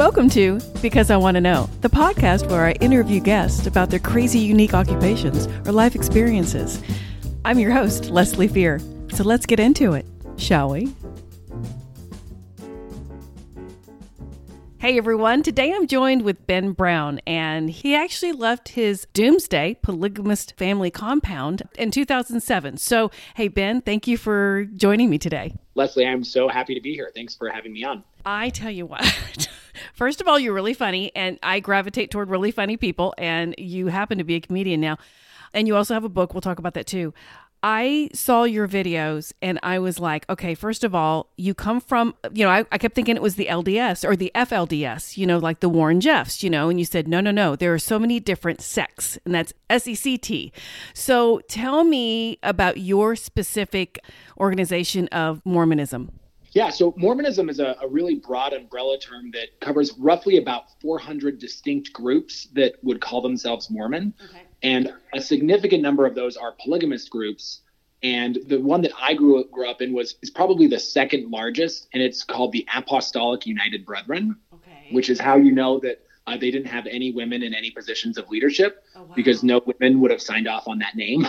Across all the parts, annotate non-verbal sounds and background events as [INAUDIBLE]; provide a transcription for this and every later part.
Welcome to Because I Want to Know, the podcast where I interview guests about their crazy, unique occupations or life experiences. I'm your host, Leslie Fear. So let's get into it, shall we? Hey everyone, today I'm joined with Ben Brown, and he actually left his doomsday polygamist family compound in 2007. So, hey Ben, thank you for joining me today. Leslie, I'm so happy to be here. Thanks for having me on. I tell you what. [LAUGHS] First of all, you're really funny, and I gravitate toward really funny people, and you happen to be a comedian now. And you also have a book. We'll talk about that too. I saw your videos and I was like, okay, first of all, you come from, you know, I, I, kept thinking it was the LDS or the FLDS, you know, like the Warren Jeffs, you know, and you said, no, no, no, there are so many different sects, and that's S E C T. So tell me about your specific organization of Mormonism. Yeah, so Mormonism is a, a, really broad umbrella term that covers roughly about 400 distinct groups that would call themselves Mormon. Okay. And a significant number of those are polygamist groups. And the one that I grew, grew up in was is probably the second largest, and it's called the Apostolic United Brethren, okay. which is how you know that uh, they didn't have any women in any positions of leadership oh, wow. because no women would have signed off on that name.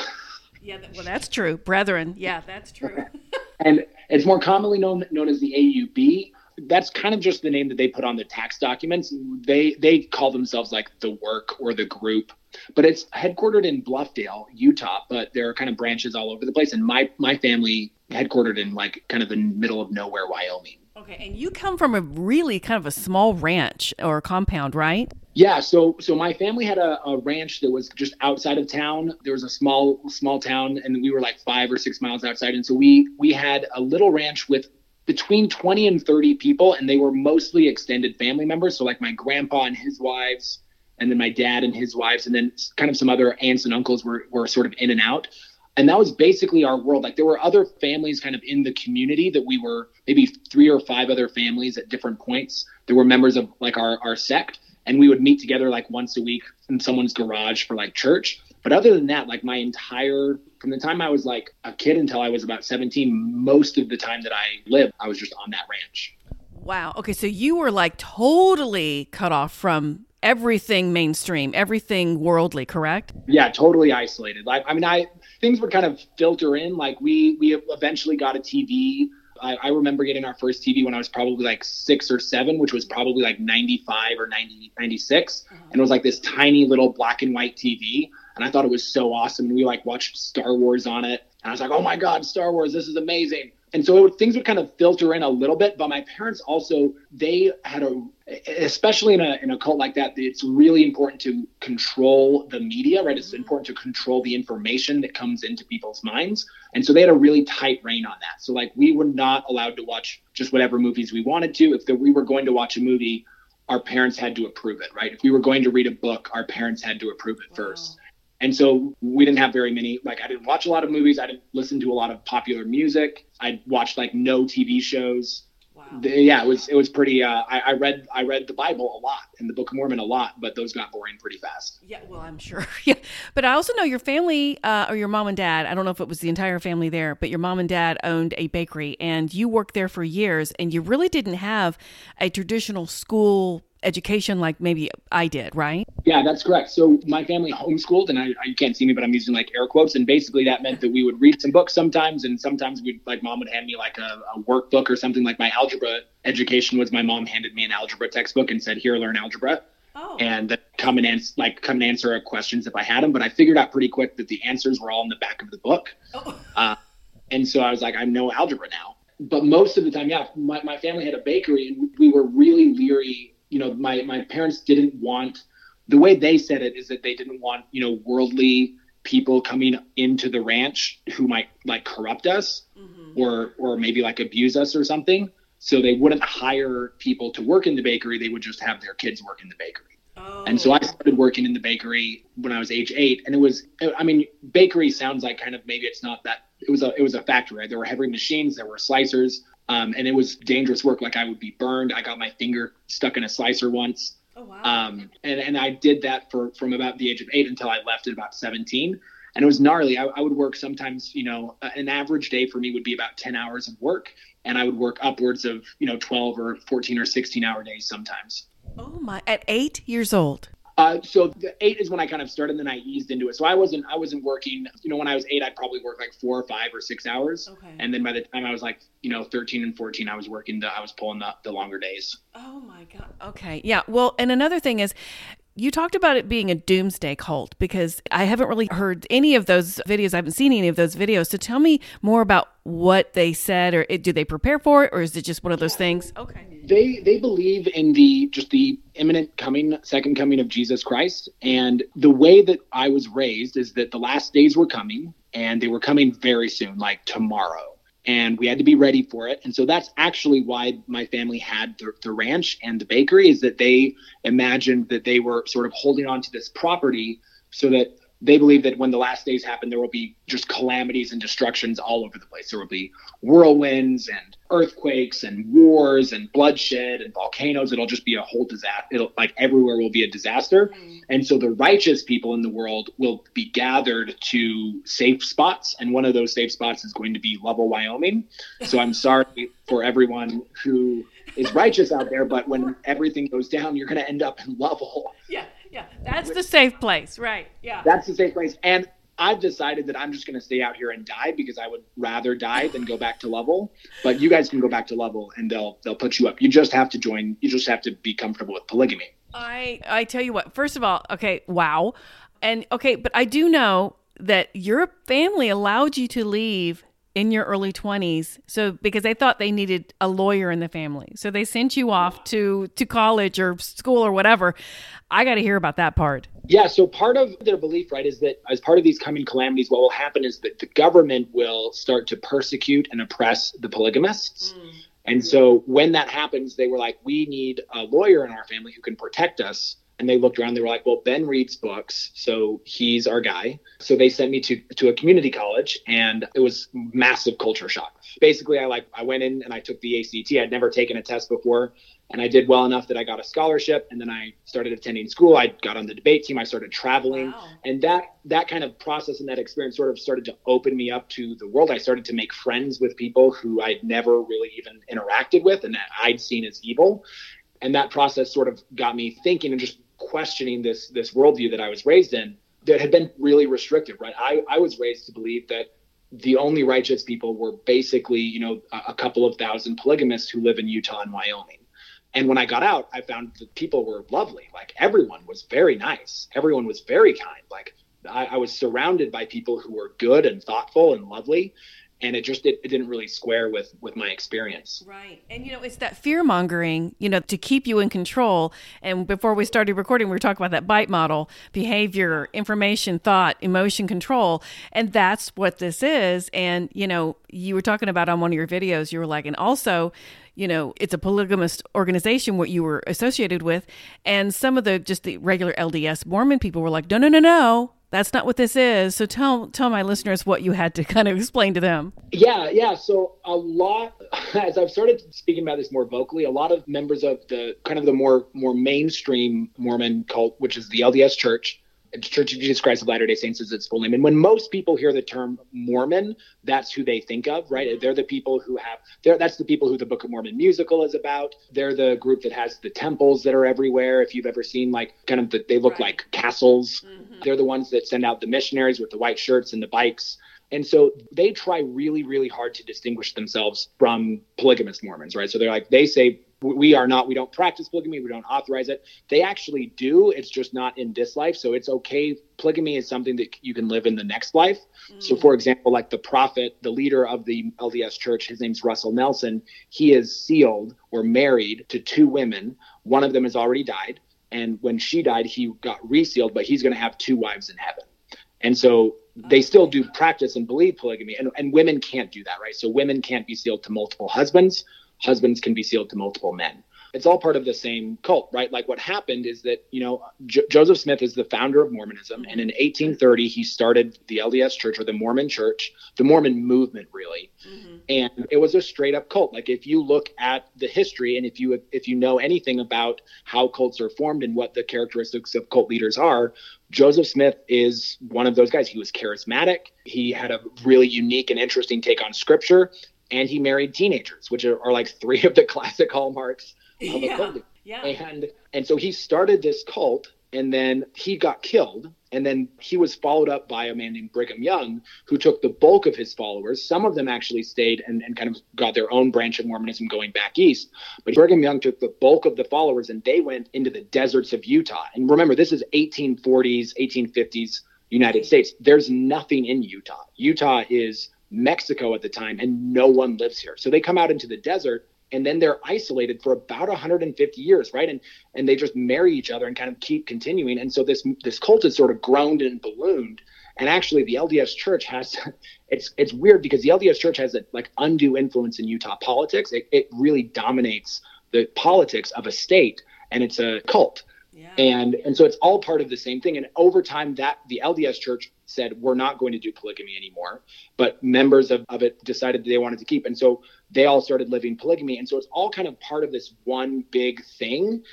Yeah, well, that's true. Brethren. Yeah, that's true. [LAUGHS] and it's more commonly known known as the AUB. That's kind of just the name that they put on the tax documents. They they call themselves like the work or the group, but it's headquartered in Bluffdale, Utah. But there are kind of branches all over the place. And my my family headquartered in like kind of the middle of nowhere, Wyoming. Okay, and you come from a really kind of a small ranch or compound, right? Yeah, so so my family had a, a, ranch that was just outside of town. There was a small small town, and we were like five or six miles outside. And so we we had a little ranch with between 20 and 30 people, and they were mostly extended family members. So like my grandpa and his wives, and then my dad and his wives, and then kind of some other aunts and uncles were were sort of in and out and that was basically our world like there were other families kind of in the community that we were maybe three or five other families at different points that were members of like our, our sect and we would meet together like once a week in someone's garage for like church but other than that like my entire from the time i was like a kid until i was about 17 most of the time that i lived i was just on that ranch wow okay so you were like totally cut off from everything mainstream everything worldly correct yeah totally isolated like i mean i things would kind of filter in. Like we we eventually got a TV. I, I, remember getting our first TV when I was probably like six or seven, which was probably like 95 or 90, 96. Uh-huh. And it was like this tiny little black and white TV. And I thought it was so awesome. And we like watched Star Wars on it. And I was like, oh my God, Star Wars, this is amazing and so would, things would kind of filter in a little bit but my parents also they had a especially in a, in a cult like that it's really important to control the media right? It's mm-hmm. important to control the information that comes into people's minds. And so they had a really tight rein on that. So like we were not allowed to watch just whatever movies we wanted to. If the, we were going to watch a movie our parents had to approve it right? If we were going to read a book our parents had to approve it wow. first and so we didn't have very many, like, I didn't watch a lot of movies. I didn't listen to a lot of popular music. I watched like no TV shows. Wow. Yeah, it was it was pretty. Uh, I, I, read I read the Bible a lot and the Book of Mormon a lot, but those got boring pretty fast. Yeah, well, I'm sure. [LAUGHS] yeah, but I also know your family uh, or your mom and dad. I don't know if it was the entire family there, but your mom and dad owned a bakery, and you worked there for years, and you really didn't have a traditional school education like maybe I did, right? Yeah, that's correct. So my family homeschooled, and I, you can't see me, but I'm using like air quotes. And basically, that meant that we would read some books sometimes, and sometimes we'd like mom would hand me like a, a workbook or something. Like my algebra education was my mom handed me an algebra textbook and said, "Here, learn algebra." Oh. And come and answer, like come and answer questions if I had them. But I figured out pretty quick that the answers were all in the back of the book. Oh. Uh, and so I was like, I know algebra now. But most of the time, yeah, my, my family had a bakery, and we were really leery you know, my my parents didn't want the way they said it is that they didn't want you know worldly people coming into the ranch who might like corrupt us mm-hmm. or or maybe like abuse us or something. So they wouldn't hire people to work in the bakery. They would just have their kids work in the bakery. Oh. And so I started working in the bakery when I was age eight, and it was, I mean, bakery sounds like kind of maybe it's not that. It was a, it was a factory. Right? There were heavy machines, there were slicers, um, and it was dangerous work. Like I would be burned. I got my finger stuck in a slicer once. Oh, wow. Um, and, and I did that for from about the age of eight until I left at about 17. And it was gnarly. I, I would work sometimes, you know, an average day for me would be about 10 hours of work. And I would work upwards of, you know, 12 or 14 or 16 hour days sometimes. Oh my! At eight years old. Uh, so the eight is when I kind of started, and then I eased into it. So I wasn't I wasn't working. You know, when I was eight, I'd probably work like four or five or six hours. Okay. And then by the time I was like, you know, thirteen and fourteen, I was working the I was pulling the, the longer days. Oh my god. Okay. Yeah. Well, and another thing is you talked about it being a doomsday cult because I haven't really heard any of those videos. I haven't seen any of those videos. So tell me more about what they said or do they prepare for it or is it just one of those things? Okay. They they believe in the just the imminent coming second coming of Jesus Christ and the way that I was raised is that the last days were coming and they were coming very soon like tomorrow and we had to be ready for it. And so that's actually why my family had the, the, ranch and the bakery is that they imagined that they were sort of holding on to this property so that they believe that when the last days happen, there will be just calamities and destructions all over the place. There will be whirlwinds and earthquakes and wars and bloodshed and volcanoes. It'll just be a whole disaster. It'll like everywhere will be a disaster. Mm-hmm. And so the righteous people in the world will be gathered to safe spots. And one of those safe spots is going to be Lovell, Wyoming. So I'm sorry for everyone who is righteous out there, but when everything goes down, you're going to end up in Lovell. Yeah yeah. That's the safe place, right? Yeah. That's the safe place. And I've decided that I'm just going to stay out here and die because I would rather die than go back to Lovell. But you guys can go back to Lovell, and they'll they'll put you up. You just have to join. You just have to be comfortable with polygamy. I I tell you what. First of all, okay, wow, and okay, but I do know that your family allowed you to leave in your early 20s so because they thought they needed a lawyer in the family. So they sent you off to to college or school or whatever. I got to hear about that part. Yeah so part of their belief right is that as part of these coming calamities what will happen is that the government will start to persecute and oppress the polygamists. Mm. and so when that happens they were like we need a lawyer in our family who can protect us and they looked around they were like well ben reads books so he's our guy. So they sent me to to a community college and it was massive culture shock. Basically i like i went in and i took the act i'd never taken a test before and i did well enough that i got a scholarship and then i started attending school. I got on the debate team i started traveling wow. and that that kind of process and that experience sort of started to open me up to the world. I started to make friends with people who i'd never really even interacted with and that i'd seen as evil and that process sort of got me thinking and just questioning this this worldview that I was raised in that had been really restrictive, right? I, I was raised to believe that the only righteous people were basically, you know, a, a couple of thousand polygamists who live in Utah and Wyoming. And when I got out, I found that people were lovely. Like everyone was very nice. Everyone was very kind. Like I, I was surrounded by people who were good and thoughtful and lovely and it just it, it, didn't really square with with my experience. Right. And you know it's that fear mongering you know to keep you in control. And before we started recording we were talking about that bite model behavior information thought emotion control. And that's what this is. And you know you were talking about on one of your videos you were like and also you know it's a polygamous organization what you were associated with. And some of the just the regular lds mormon people were like no no no no that's not what this is. So tell tell my listeners what you had to [LAUGHS] kind of explain to them. Yeah, yeah. So a lot [LAUGHS] as I've started speaking about this more vocally, a lot of members of the kind of the more more mainstream Mormon cult, which is the LDS Church, Church of Jesus Christ of Latter day Saints is its full name. And when most people hear the term Mormon, that's who they think of, right? They're the people who have, they're, that's the people who the Book of Mormon musical is about. They're the group that has the temples that are everywhere. If you've ever seen, like, kind of, the, they look right. like castles. Mm-hmm. They're the ones that send out the missionaries with the white shirts and the bikes. And so they try really, really hard to distinguish themselves from polygamous Mormons, right? So they're like, they say we are not we don't practice polygamy we don't authorize it. They actually do it's just not in this life so it's okay. Polygamy is something that you can live in the next life. Mm. so for example like the prophet the leader of the lds church his name's russell nelson he is sealed or married to two women. One of them has already died and when she died he got resealed but he's going to have two wives in heaven. And so they still do practice and believe polygamy and, and women can't do that right? So women can't be sealed to multiple husbands husbands can be sealed to multiple men. It's all part of the same cult, right? Like what happened is that, you know, Joseph Smith is the founder of Mormonism. And in 1830, he started the LDS Church or the Mormon Church, the Mormon movement, really. Mm-hmm. And it was a straight up cult. Like if you look at the history and if you if you know anything about how cults are formed and what the characteristics of cult leaders are, Joseph Smith is one of those guys. He was charismatic. He had a really unique and interesting take on scripture and he married teenagers, which are, are like [LAUGHS] three of the classic hallmarks of yeah. a cult. Yeah. And and so he started this cult and then he got killed and then he was followed up by a man named brigham young who took the bulk of his followers some of them actually stayed and, and kind of got their own branch of mormonism going back east but brigham young took the bulk of the followers and they went into the deserts of utah and remember this is 1840s 1850s united states there's nothing in utah utah is mexico at the time and no one lives here. So they come out into the desert and then they're isolated for about 150 years right? And and they just marry each other and kind of keep continuing. And so this this cult has sort of grown and ballooned. And actually the lds church has [LAUGHS] it's it's weird because the lds church has a like undue influence in utah politics. It, it really dominates the politics of a state and it's a cult. Yeah. and and so it's all part of the same thing. And over time that the lds church said we're not going to do polygamy anymore but members of, of it decided they wanted to keep. And so they all started living polygamy. And so it's all kind of part of this one big thing.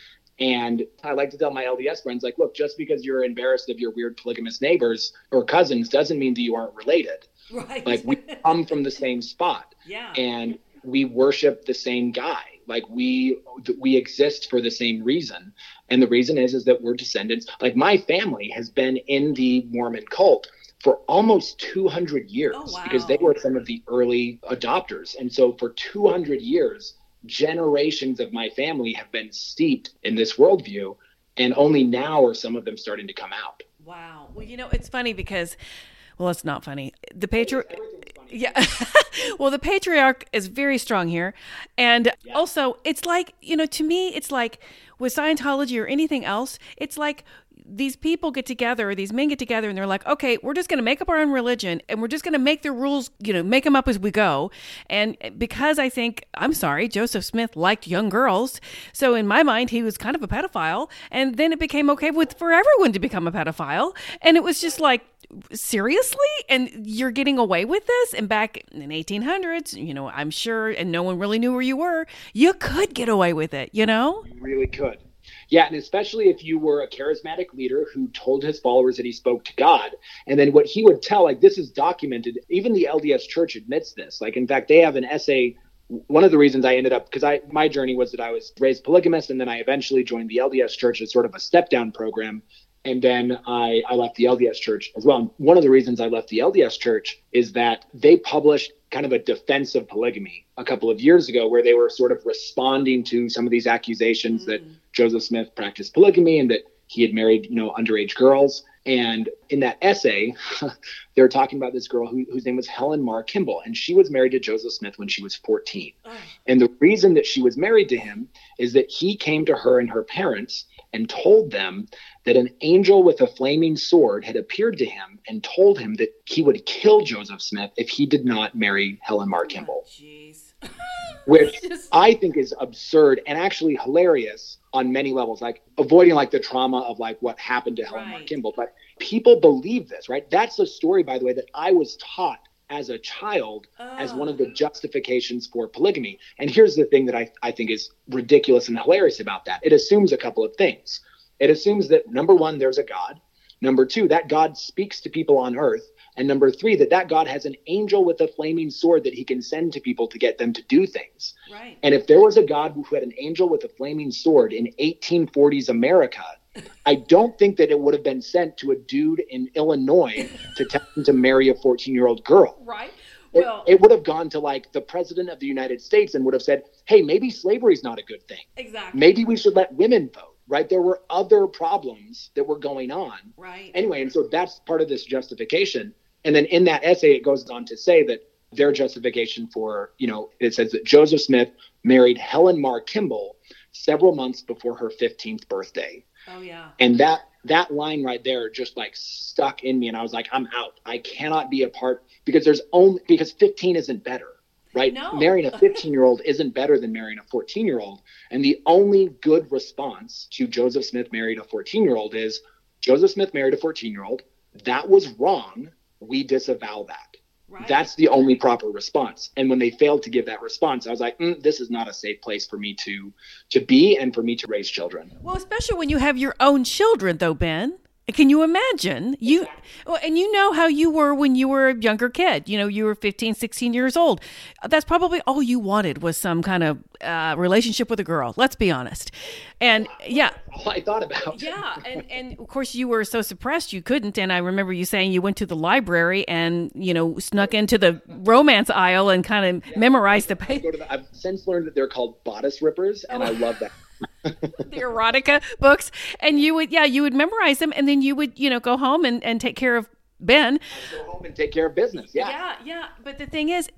And i like to tell my lds friends like look just because you're embarrassed of your weird polygamous neighbors or cousins doesn't mean that you aren't related. Right. like we come from the same spot. [LAUGHS] Yeah. and we worship the same guy like we we exist for the same reason and the reason is is that we're descendants like my family has been in the mormon cult for almost 200 years Oh, wow. because they were some of the early adopters and so for 200 years generations of my family have been steeped in this worldview and only now are some of them starting to come out Wow. Well, you know, it's funny because, well, it's not funny. The patriarch. Yeah. [LAUGHS] well, the patriarch is very strong here. And also, it's like, you know, to me, it's like with Scientology or anything else, it's like these people get together, these men get together, and they're like, okay, we're just going to make up our own religion and we're just going to make the rules, you know, make them up as we go. And because I think, I'm sorry, Joseph Smith liked young girls. So in my mind, he was kind of a pedophile. And then it became okay with for everyone to become a pedophile. And it was just like, seriously? And you're getting away with this? And back in 1800s, you know, I'm sure, and no one really knew where you were, you could get away with it, you know? You really could. Yeah, and especially if you were a charismatic leader who told his followers that he spoke to God. And then what he would tell, like this is documented, even the LDS church admits this. Like, in fact, they have an essay. One of the reasons I ended up, because I my journey was that I was raised polygamous, and then I eventually joined the LDS church as sort of a step down program. And then I, I left the LDS church as well. And one of the reasons I left the LDS church is that they published kind of a defense of polygamy a couple of years ago, where they were sort of responding to some of these accusations that mm. Joseph Smith practiced polygamy and that he had married, you know, underage girls. And in that essay, [LAUGHS] they were talking about this girl who, whose name was Helen Mar Kimball, and she was married to Joseph Smith when she was 14. And the reason that she was married to him is that he came to her and her parents and told them that an angel with a flaming sword had appeared to him and told him that he would kill Joseph Smith if he did not marry Helen Mar oh, Kimball, Jeez. [LAUGHS] which Just- I think is absurd and actually hilarious on many levels, like avoiding like the trauma of like what happened to Helen Mar Right. Kimball. But people believe this, right? That's a story, by the way, that I was taught as a child as one of the oh. justifications for polygamy. And here's the thing that I, I think is ridiculous and hilarious about that. It assumes a couple of things. It assumes that number one, there's a God. Number two, that God speaks to people on earth. And number three, that that God has an angel with a flaming sword that he can send to people to get them to do things. Right. And if there was a God who had an angel with a flaming sword in 1840s America, I don't think that it would have been sent to a dude in Illinois to tell him to marry a 14 year old girl. Right. It, Well, it would have gone to like the president of the United States and would have said, hey, maybe slavery is not a good thing. exactly. Maybe we should let women vote, right? There were other problems that were going on. Right. Anyway, and so that's part of this justification. And then in that essay, it goes on to say that their justification for, you know, it says that Joseph Smith married Helen Mar Kimball several months before her 15th birthday. Oh yeah. And that that line right there just like stuck in me and I was like, I'm out. I cannot be a part because there's only because 15 isn't better. Right? No. Marrying a 15 year old isn't better than marrying a 14 year old. And the only good response to Joseph Smith married a 14 year old is Joseph Smith married a 14 year old. That was wrong. We disavow that. Right. That's the only proper response. And when they failed to give that response, I was like, mm, this is not a safe place for me to to be and for me to raise children. well, especially when you have your own children, though, Ben. Can you imagine? You well, and you know how you were when you were a younger kid. You know, you were 15, 16 years old. That's probably all you wanted was some kind of uh, relationship with a girl. Let's be honest. And yeah, all I thought about. Yeah, and and of course you were so suppressed you couldn't. And I remember you saying you went to the library and you know snuck into the romance aisle and kind of yeah. memorized the paper. I've since learned that they're called bodice rippers, and I love that. [LAUGHS] the erotica books. And you would yeah you would memorize them and then you would you know go home and, and take care of ben. Go home and take care of business yeah. Yeah yeah. But the thing is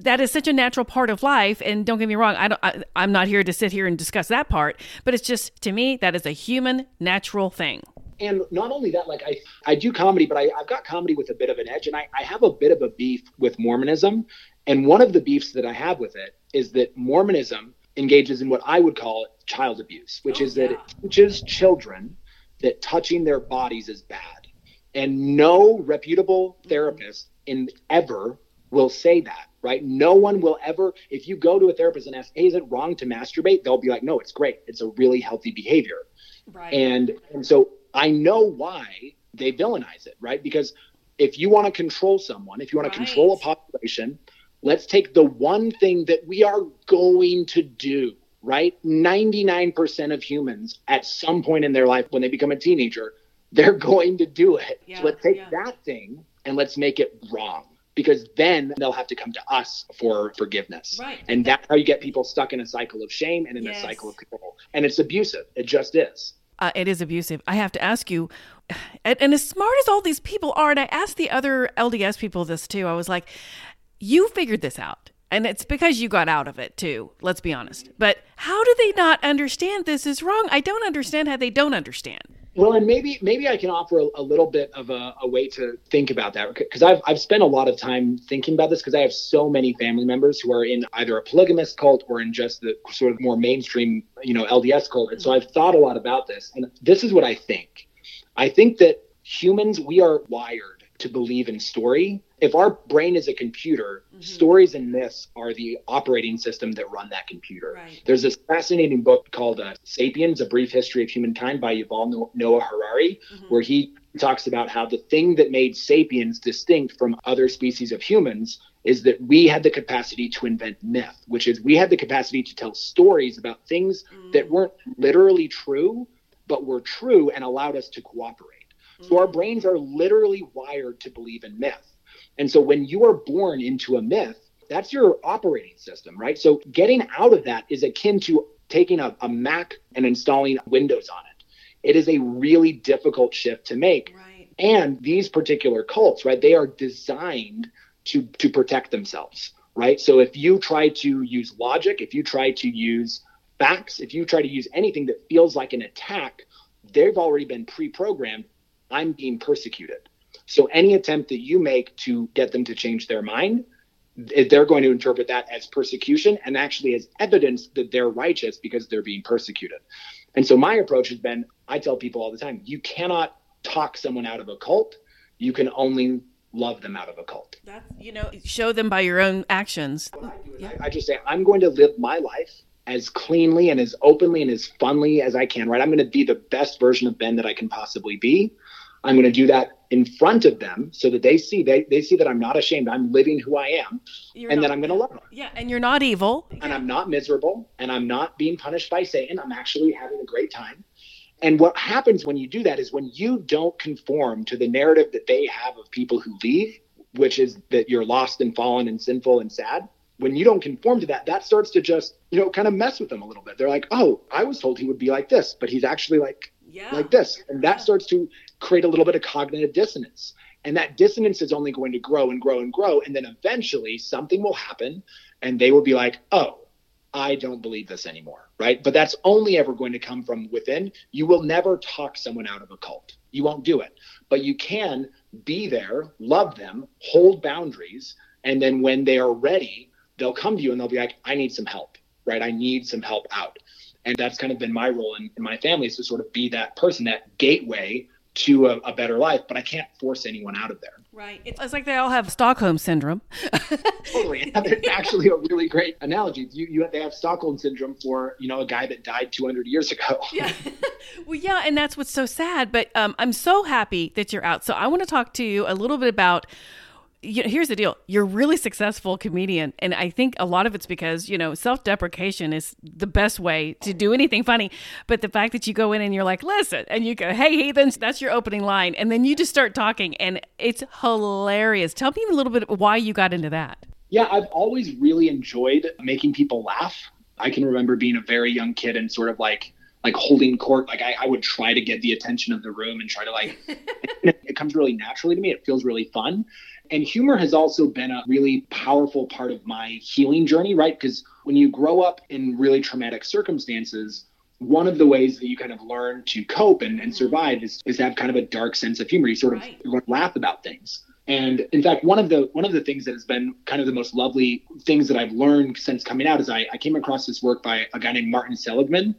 that is such a natural part of life and don't get me wrong i don't I, i'm not here to sit here and discuss that part but it's just to me that is a human natural thing. And not only that, like I, I do comedy, but I, I've got comedy with a bit of an edge, and I, I have a bit of a beef with Mormonism. And one of the beefs that I have with it is that Mormonism engages in what I would call child abuse, which oh, is that it teaches children that touching their bodies is bad. And no reputable mm-hmm. therapist in ever will say that, right? No one will ever, if you go to a therapist and ask, hey, is it wrong to masturbate? They'll be like, no, it's great. It's a really healthy behavior. Right. And and so I know why they villainize it, right? Because if you want to control someone, if you want right. to control a population, let's take the one thing that we are going to do, right? 99% of humans at some point in their life, when they become a teenager, they're going to do it. Yeah, so let's take yeah. that thing and let's make it wrong because then they'll have to come to us for forgiveness. Right. And that's how you get people stuck in a cycle of shame and in yes. a cycle of control. And it's abusive. It just is. Uh, it is abusive. I have to ask you, [SIGHS] and, and, as smart as all these people are, and I asked the other LDS people this too, I was like, you figured this out. And it's because you got out of it too, let's be honest. But how do they not understand this is wrong? I don't understand how they don't understand. Well, and maybe maybe I can offer a, a little bit of a, a, way to think about that because I've I've spent a lot of time thinking about this because I have so many family members who are in either a polygamous cult or in just the sort of more mainstream, you know, LDS cult. And so I've thought a lot about this, and this is what I think. I think that humans we are wired to believe in story if our brain is a computer, mm-hmm. stories and myths are the operating system that run that computer. Right. There's this fascinating book called uh, Sapiens: A Brief History of Humankind by Yuval Noah Harari, mm-hmm. where he talks about how the thing that made sapiens distinct from other species of humans is that we had the capacity to invent myth, which is we had the capacity to tell stories about things mm. that weren't literally true, but were true and allowed us to cooperate. So our brains are literally wired to believe in myth. And so when you are born into a myth, that's your operating system, right? So getting out of that is akin to taking a, a Mac and installing Windows on it. It is a really difficult shift to make. Right. And these particular cults, right, they are designed to to protect themselves, right? So if you try to use logic, if you try to use facts, if you try to use anything that feels like an attack, they've already been pre-programmed. I'm being persecuted. So any attempt that you make to get them to change their mind, they're going to interpret that as persecution and actually as evidence that they're righteous because they're being persecuted. And so my approach has been I tell people all the time, you cannot talk someone out of a cult. You can only love them out of a cult. That's, you know, show them by your own actions. I, yeah. I, I just say, I'm going to live my life as cleanly and as openly and as funly as I can, right? I'm going to be the best version of Ben that I can possibly be. I'm going to do that in front of them so that they see they, they see that I'm not ashamed. I'm living who I am, you're and not, then I'm going to love them. Yeah, and you're not evil, and yeah. I'm not miserable, and I'm not being punished by Satan. I'm actually having a great time. And what happens when you do that is when you don't conform to the narrative that they have of people who leave, which is that you're lost and fallen and sinful and sad. When you don't conform to that, that starts to just, you know, kind of mess with them a little bit. They're like, oh, I was told he would be like this, but he's actually like yeah. like this. And that starts to create a little bit of cognitive dissonance. And that dissonance is only going to grow and grow and grow. And then eventually something will happen and they will be like, oh, I don't believe this anymore. Right. But that's only ever going to come from within. You will never talk someone out of a cult. You won't do it. But you can be there, love them, hold boundaries. And then when they are ready, they'll come to you and they'll be like, I need some help. Right. I need some help out. And that's kind of been my role in, in my family is to sort of be that person, that gateway to a, a, better life, but I can't force anyone out of there. Right. It's, like they all have Stockholm syndrome. [LAUGHS] totally. It's [LAUGHS] actually a really great analogy. You, you have, they have Stockholm syndrome for, you know, a guy that died 200 years ago. [LAUGHS] Yeah. well, yeah. And that's what's so sad. But um, I'm so happy that you're out. So I want to talk to you a little bit about you know, here's the deal. You're a really successful comedian. And I think a lot of it's because, you know, self deprecation is the best way to do anything funny. But the fact that you go in and you're like, listen, and you go, hey, heathens, that's your opening line. And then you just start talking and it's hilarious. Tell me a little bit why you got into that. Yeah, I've always really enjoyed making people laugh. I can remember being a very young kid and sort of like, like holding court like I, I, would try to get the attention of the room and try to like [LAUGHS] it comes really naturally to me it feels really fun and humor has also been a really powerful part of my healing journey, right? Because when you grow up in really traumatic circumstances, one of the ways that you kind of learn to cope and, and mm-hmm. survive is, is to have kind of a dark sense of humor. You sort of right. laugh about things. And in fact, one of the one of the things that has been kind of the most lovely things that I've learned since coming out is I, I came across this work by a guy named Martin Seligman,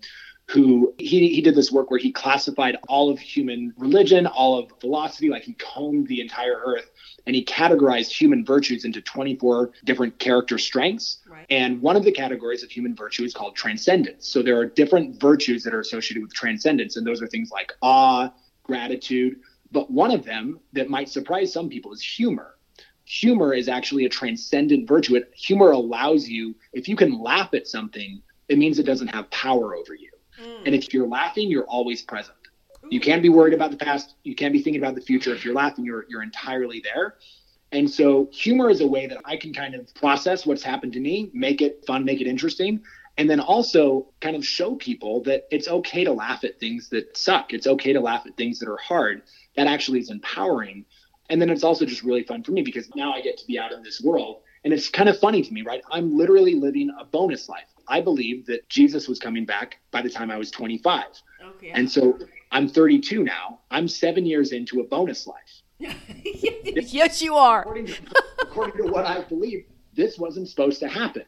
who he, he did this work where he classified all of human religion, all of philosophy, like he combed the entire earth and he categorized human virtues into 24 different character strengths. Right. And one of the categories of human virtue is called transcendence. So there are different virtues that are associated with transcendence, and those are things like awe, gratitude. But one of them that might surprise some people is humor. Humor is actually a transcendent virtue. It, humor allows you, if you can laugh at something, it means it doesn't have power over you. Mm. And if you're laughing, you're always present. You can't be worried about the past. You can't be thinking about the future. If you're laughing, you're you're entirely there. And so humor is a way that I can kind of process what's happened to me, make it fun, make it interesting, and then also kind of show people that it's okay to laugh at things that suck. It's okay to laugh at things that are hard. That actually is empowering. And then it's also just really fun for me because now I get to be out in this world. And it's kind of funny to me, right? I'm literally living a bonus life. I believed that Jesus was coming back by the time I was 25. Okay. And so I'm 32 now. I'm seven years into a bonus life. [LAUGHS] yes, you are. According to, according to what I believe, this wasn't supposed to happen,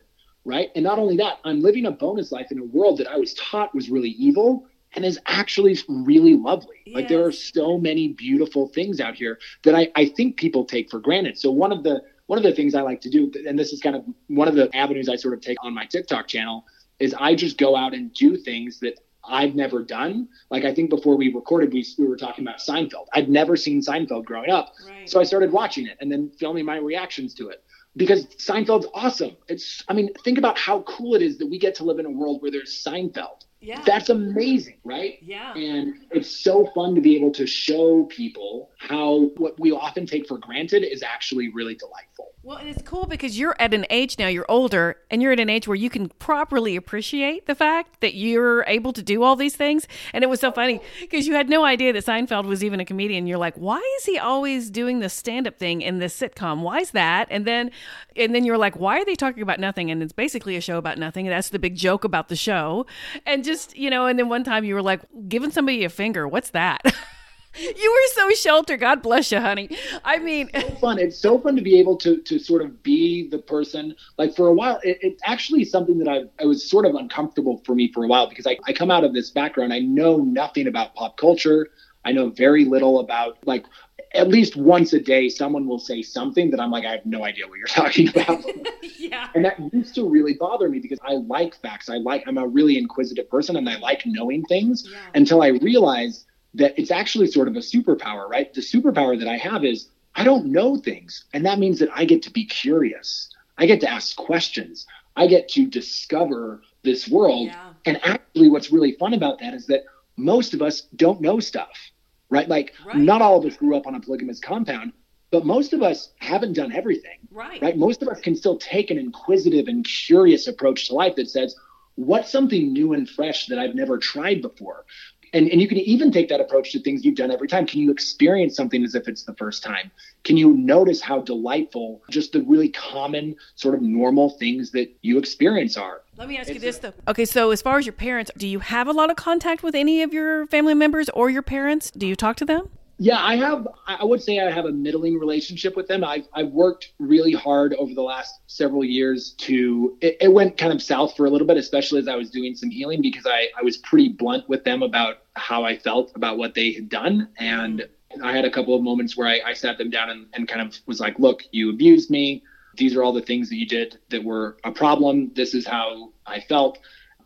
right? And not only that, I'm living a bonus life in a world that I was taught was really evil and is actually really lovely. Yes. Like there are so many beautiful things out here that I, I think people take for granted. So one of the one of the things I like to do, and this is kind of one of the avenues I sort of take on my TikTok channel, is I just go out and do things that I've never done. Like I think before we recorded, we, we were talking about Seinfeld. I'd never seen Seinfeld growing up, right. so I started watching it and then filming my reactions to it because Seinfeld's awesome. It's I mean, think about how cool it is that we get to live in a world where there's Seinfeld. Yeah. That's amazing, right? Yeah. And it's so fun to be able to show people how what we often take for granted is actually really delightful. Well, and it's cool because you're at an age now, you're older, and you're at an age where you can properly appreciate the fact that you're able to do all these things. And it was so funny because you had no idea that Seinfeld was even a comedian. You're like, why is he always doing the stand up thing in this sitcom? Why is that? And then and then you're like, why are they talking about nothing? And it's basically a show about nothing. And that's the big joke about the show. And just, you know, and then one time you were like, giving somebody a finger, what's that? [LAUGHS] you were so sheltered. God bless you, honey. I mean, it's so fun. It's so fun to be able to to sort of be the person. Like for a while, it, it's actually something that I I was sort of uncomfortable for me for a while because I I come out of this background. I know nothing about pop culture. I know very little about like at least once a day someone will say something that I'm like, I have no idea what you're [LAUGHS] talking about. [LAUGHS] yeah. And that used to really bother me because I like facts. I like I'm a really inquisitive person and I like knowing things yeah. until I realize that it's actually sort of a superpower, right? The superpower that I have is I don't know things. And that means that I get to be curious. I get to ask questions. I get to discover this world. Yeah. And actually, what's really fun about that is that most of us don't know stuff, right? Like, right. not all of us grew up on a polygamous compound, but most of us haven't done everything. Right. Right. Most of us can still take an inquisitive and curious approach to life that says, what's something new and fresh that I've never tried before? And, and you can even take that approach to things you've done every time. Can you experience something as if it's the first time? Can you notice how delightful just the really common, sort of normal things that you experience are? Let me ask it's you this though. Okay, so as far as your parents, do you have a lot of contact with any of your family members or your parents? Do you talk to them? Yeah, I have. I would say I have a middling relationship with them. I've I've worked really hard over the last several years to. It, it, went kind of south for a little bit, especially as I was doing some healing because I I was pretty blunt with them about how I felt about what they had done, and I had a couple of moments where I, I sat them down and, and kind of was like, "Look, you abused me. These are all the things that you did that were a problem. This is how I felt."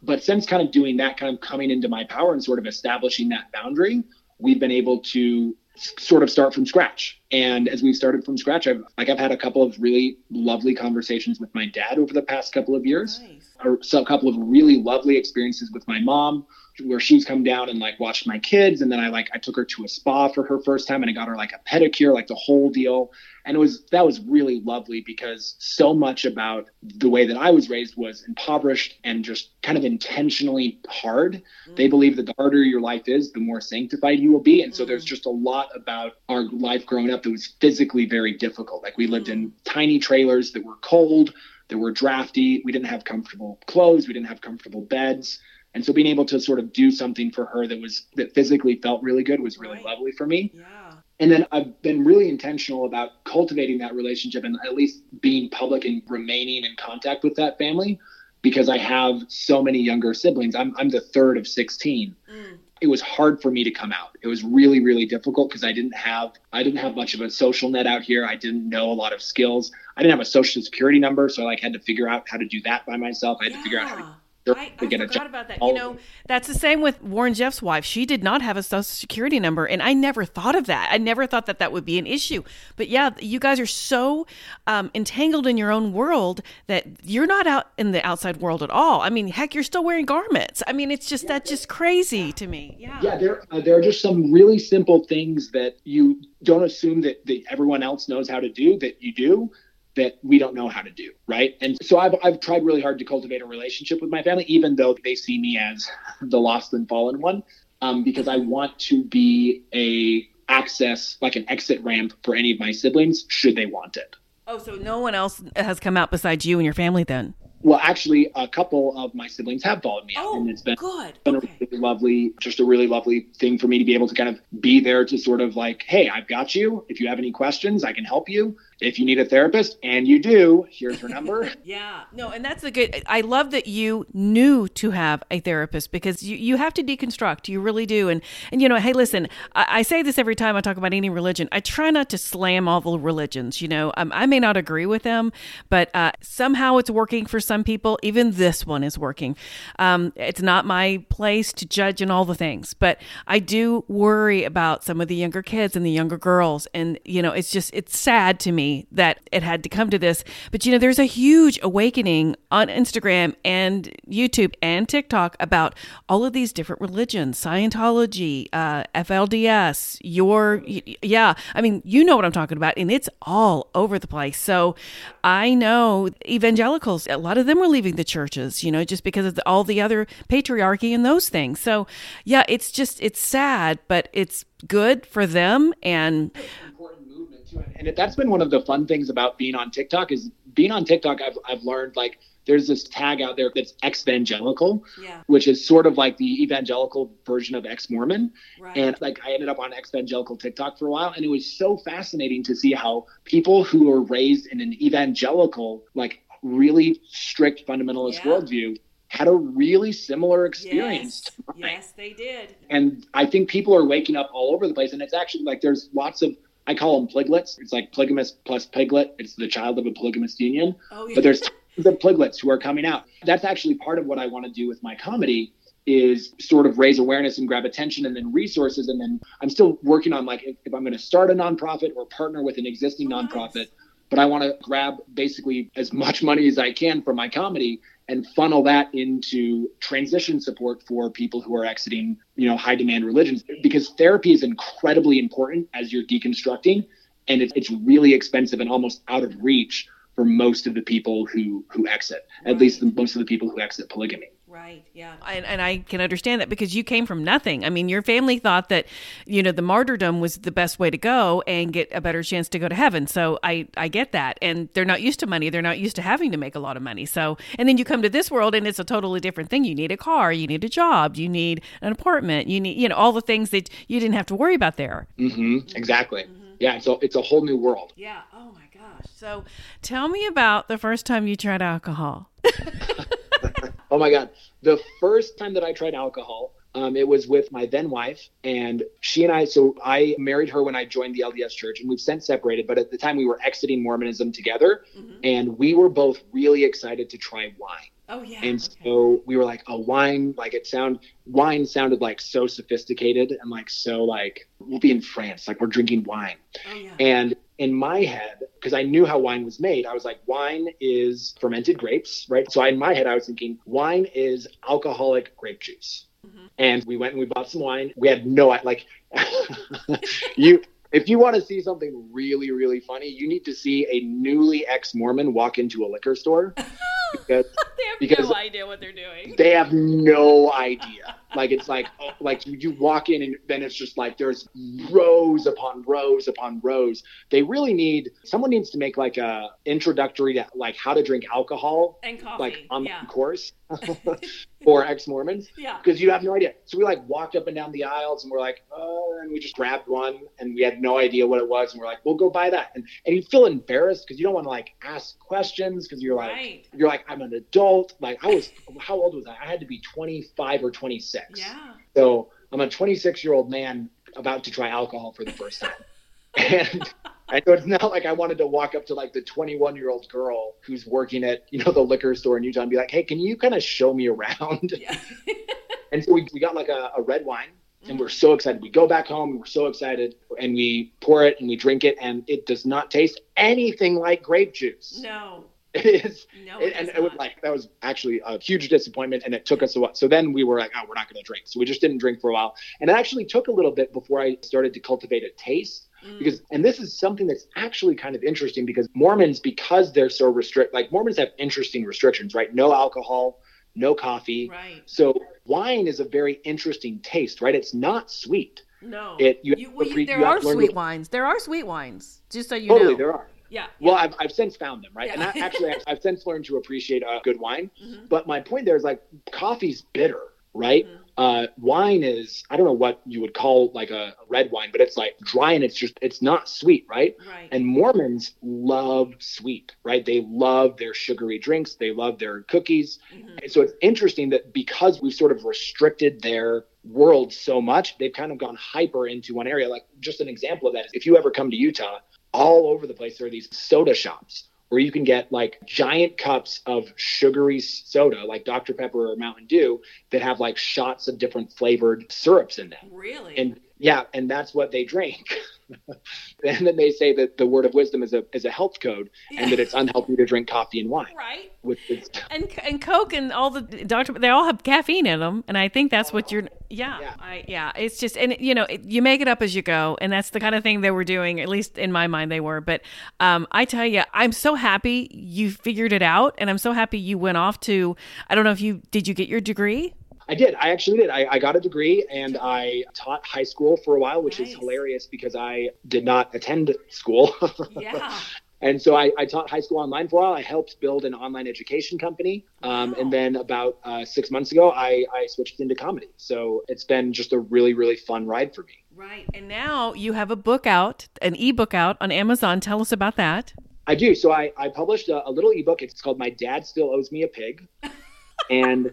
But since kind of doing that, kind of coming into my power and sort of establishing that boundary, we've been able to sort of start from scratch. And as we've started from scratch, I've like I've had a couple of really lovely conversations with my dad over the past couple of years. Nice. Or so a couple of really lovely experiences with my mom where she's come down and like watched my kids and then I like I took her to a spa for her first time and I got her like a pedicure like the whole deal and it was that was really lovely because so much about the way that I was raised was impoverished and just kind of intentionally hard. Mm-hmm. They believe that the harder your life is, the more sanctified you will be and so mm-hmm. there's just a lot about our life growing up that was physically very difficult like we lived in mm-hmm. tiny trailers that were cold that were drafty we didn't have comfortable clothes we didn't have comfortable beds and so being able to sort of do something for her that was that physically felt really good was really right. lovely for me. Yeah. And then I've been really intentional about cultivating that relationship and at least being public and remaining in contact with that family because I have so many younger siblings. I'm I'm the third of 16. Mm. It was hard for me to come out. It was really really difficult because I didn't have I didn't have much of a social net out here. I didn't know a lot of skills. I didn't have a social security number, so I like had to figure out how to do that by myself. I had yeah. to figure out how to I, I forgot about that. You know, that's the same with Warren Jeffs' wife. She did not have a social security number, and I never thought of that. I never thought that that would be an issue. But yeah, you guys are so um, entangled in your own world that you're not out in the outside world at all. I mean, heck, you're still wearing garments. I mean, it's just yeah, that's just crazy to me. Yeah, yeah. There, uh, there are just some really simple things that you don't assume that, that everyone else knows how to do that you do that we don't know how to do, right? And so I've, I've tried really hard to cultivate a relationship with my family, even though they see me as the lost and fallen one, um, because I want to be a access, like an exit ramp for any of my siblings, should they want it. Oh, so no one else has come out besides you and your family then? Well, actually, a couple of my siblings have followed me out, oh, and it's been, good. been okay. a really lovely, just a really lovely thing for me to be able to kind of be there to sort of like, hey, I've got you. If you have any questions, I can help you if you need a therapist and you do here's her number. [LAUGHS] Yeah. No and that's a good i love that you knew to have a therapist because you, you have to deconstruct you really do and and you know hey listen I, I say this every time i talk about any religion i try not to slam all the religions you know um, i may not agree with them but uh, somehow it's working for some people even this one is working. Um, it's not my place to judge and all the things but i do worry about some of the younger kids and the younger girls and you know it's just it's sad to me that it had to come to this. But you know, there's a huge awakening on Instagram and YouTube and TikTok about all of these different religions Scientology, uh, FLDS, your, yeah, I mean, you know what I'm talking about, and it's all over the place. So I know evangelicals, a lot of them were leaving the churches, you know, just because of the, all the other patriarchy and those things. So yeah, it's just, it's sad, but it's good for them and and that's been one of the fun things about being on TikTok is being on TikTok. I've I've learned like there's this tag out there that's exvangelical, yeah. which is sort of like the evangelical version of ex Mormon. Right. And like I ended up on evangelical TikTok for a while, and it was so fascinating to see how people who are raised in an evangelical, like really strict fundamentalist yeah. worldview had a really similar experience. Yes. yes, they did. And I think people are waking up all over the place. And it's actually like there's lots of I call them pliglets. It's like polygamous plus piglet. It's the child of a polygamous union. Oh, yeah. But there's tons of pliglets who are coming out. That's actually part of what I want to do with my comedy is sort of raise awareness and grab attention and then resources. And then I'm still working on like if, if I'm going to start a nonprofit or partner with an existing oh, nonprofit, nice. but I want to grab basically as much money as I can from my comedy and funnel that into transition support for people who are exiting, you know, high demand religions because therapy is incredibly important as you're deconstructing and it's, it's really expensive and almost out of reach for most of the people who who exit, at least the, most of the people who exit polygamy. Right. Yeah. And, and I can understand that because you came from nothing. I mean, your family thought that, you know, the martyrdom was the best way to go and get a better chance to go to heaven. So I, I get that. And they're not used to money. They're not used to having to make a lot of money. So, and then you come to this world and it's a totally different thing. You need a car, you need a job, you need an apartment, you need, you know, all the things that you didn't have to worry about there. Mm-hmm. Exactly. Mm-hmm. Yeah. So it's a whole new world. Yeah. Oh my gosh. So tell me about the first time you tried alcohol. [LAUGHS] oh my God. The first time that I tried alcohol, um, it was with my then wife, and she and I. So I married her when I joined the LDS Church, and we've since separated. But at the time, we were exiting Mormonism together, mm-hmm. and we were both really excited to try wine. Oh yeah. And okay. so we were like, a wine, like it sound wine sounded like so sophisticated and like so like we'll be in France, like we're drinking wine. Oh, yeah. And in my head, because I knew how wine was made, I was like, wine is fermented grapes, right? So in my head, I was thinking wine is alcoholic grape juice. Mm-hmm. And we went and we bought some wine. We had no like [LAUGHS] you if you want to see something really really funny, you need to see a newly ex-Mormon walk into a liquor store. [LAUGHS] Because, [LAUGHS] they have no idea what they're doing. They have no idea. Like it's like oh, like you, you walk in and then it's just like there's rows upon rows upon rows. They really need someone needs to make like a introductory to like how to drink alcohol and coffee. like on yeah. course [LAUGHS] [LAUGHS] for ex Mormons. Yeah. Because you have no idea. So we like walked up and down the aisles and we're like, oh, and we just grabbed one and we had no idea what it was and we're like, we'll go buy that. And and you feel embarrassed because you don't want to like ask questions because you're like right. you're like I'm an adult. Like I was how old was I? I had to be 25 or 26. Yeah. So I'm a 26 year old man about to try alcohol for the first time. [LAUGHS] and I know it's not like I wanted to walk up to like the 21 year old girl who's working at, you know, the liquor store in Utah and be like, hey, can you kind of show me around? Yeah. [LAUGHS] and so we, we got like a, a red wine and mm. we're so excited. We go back home and we're so excited and we pour it and we drink it and it does not taste anything like grape juice. No. It is, no, it, and it was like that was actually a huge disappointment, and it took us a while. So then we were like, oh, we're not going to drink. So we just didn't drink for a while, and it actually took a little bit before I started to cultivate a taste. Mm. Because, and this is something that's actually kind of interesting because Mormons, because they're so restrict, like Mormons have interesting restrictions, right? No alcohol, no coffee. Right. So wine is a very interesting taste, right? It's not sweet. No. It you, you, well, you there are sweet wines. There are sweet wines. Just so you totally, know. there are. Yeah. Well, I've, I've since found them, right? Yeah. And I, actually, I've, I've, since learned to appreciate a good wine. Mm-hmm. But my point there is like coffee's bitter, right? Mm-hmm. Uh, wine is I don't know what you would call like a, red wine, but it's like dry and it's just it's not sweet, right? Right. And Mormons love sweet, right? They love their sugary drinks, they love their cookies. Mm-hmm. so it's interesting that because we've sort of restricted their world so much, they've kind of gone hyper into one area. Like just an example of that is if you ever come to Utah, all over the place there are these soda shops where you can get like giant cups of sugary soda like Dr. Pepper or Mountain Dew that have like shots of different flavored syrups in them. Really? And yeah, and that's what they drink. [LAUGHS] [LAUGHS] and then they say that the word of wisdom is a is a health code yeah. and that it's unhealthy to drink coffee and wine. Right. With [LAUGHS] and and Coke and all the doctor they all have caffeine in them and I think that's what you're yeah, yeah. I yeah, it's just and you know, you make it up as you go and that's the kind of thing they were doing at least in my mind they were. But um I tell you, I'm so happy you figured it out and I'm so happy you went off to I don't know if you did you get your degree? I did. I actually did. I, I, got a degree and I taught high school for a while, which nice. is hilarious because I did not attend school. [LAUGHS] yeah. And so I, I, taught high school online for a while. I helped build an online education company. Um, wow. And then about uh, six months ago, I, I switched into comedy. So it's been just a really, really fun ride for me. Right. And now you have a book out, an ebook out on Amazon. Tell us about that. I do. So I, I published a, a little ebook. It's called My Dad Still Owes Me a Pig. [LAUGHS] and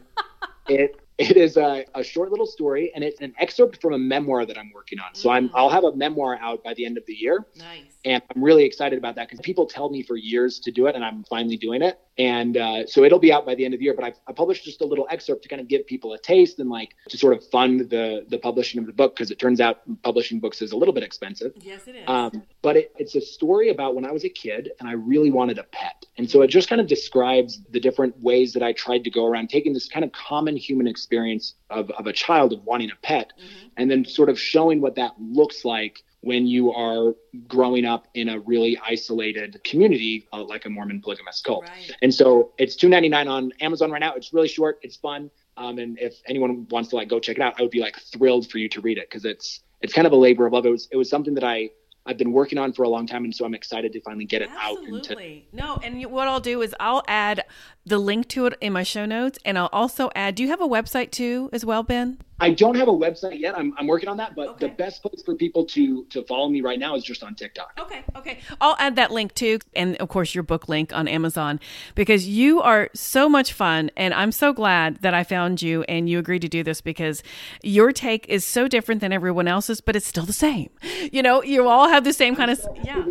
it it is a, a, short little story, and it's an excerpt from a memoir that I'm working on. So I'm Mm. I'll have a memoir out by the end of the year, Nice. And I'm really excited about that because people tell me for years to do it, and I'm finally doing it. And uh, so it'll be out by the end of the year. But I've, I published just a little excerpt to kind of give people a taste and like to sort of fund the the publishing of the book because it turns out publishing books is a little bit expensive. Yes, it is. Um, but it, it's a story about when I was a kid and I really wanted a pet. And so it just kind of describes the different ways that I tried to go around taking this kind of common human experience of, of a child of wanting a pet Mhm. and then sort of showing what that looks like when you are growing up in a really isolated community uh, like a Mormon polygamous cult. Right. And so it's two ninety nine on Amazon right now. It's really short. It's fun. Um, and if anyone wants to like go check it out, I would be like thrilled for you to read it because it's it's kind of a labor of love. It was it was something that I I've been working on for a long time, and so I'm excited to finally get it Absolutely. out. Absolutely. No, and what I'll do is I'll add the link to it in my show notes, and I'll also add. Do you have a website too, as well, Ben? I don't have a website yet. I'm, I'm working on that, but okay. the best place for people to to follow me right now is just on TikTok. Okay, okay. I'll add that link too, and of course your book link on Amazon because you are so much fun, and I'm so glad that I found you and you agreed to do this because your take is so different than everyone else's, but it's still the same. You know, you all have the same kind of yeah.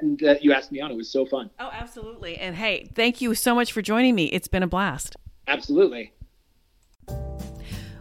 And uh, you asked me on; it was so fun. Oh, absolutely. And hey, thank you so much for joining me. It's been a blast. Absolutely.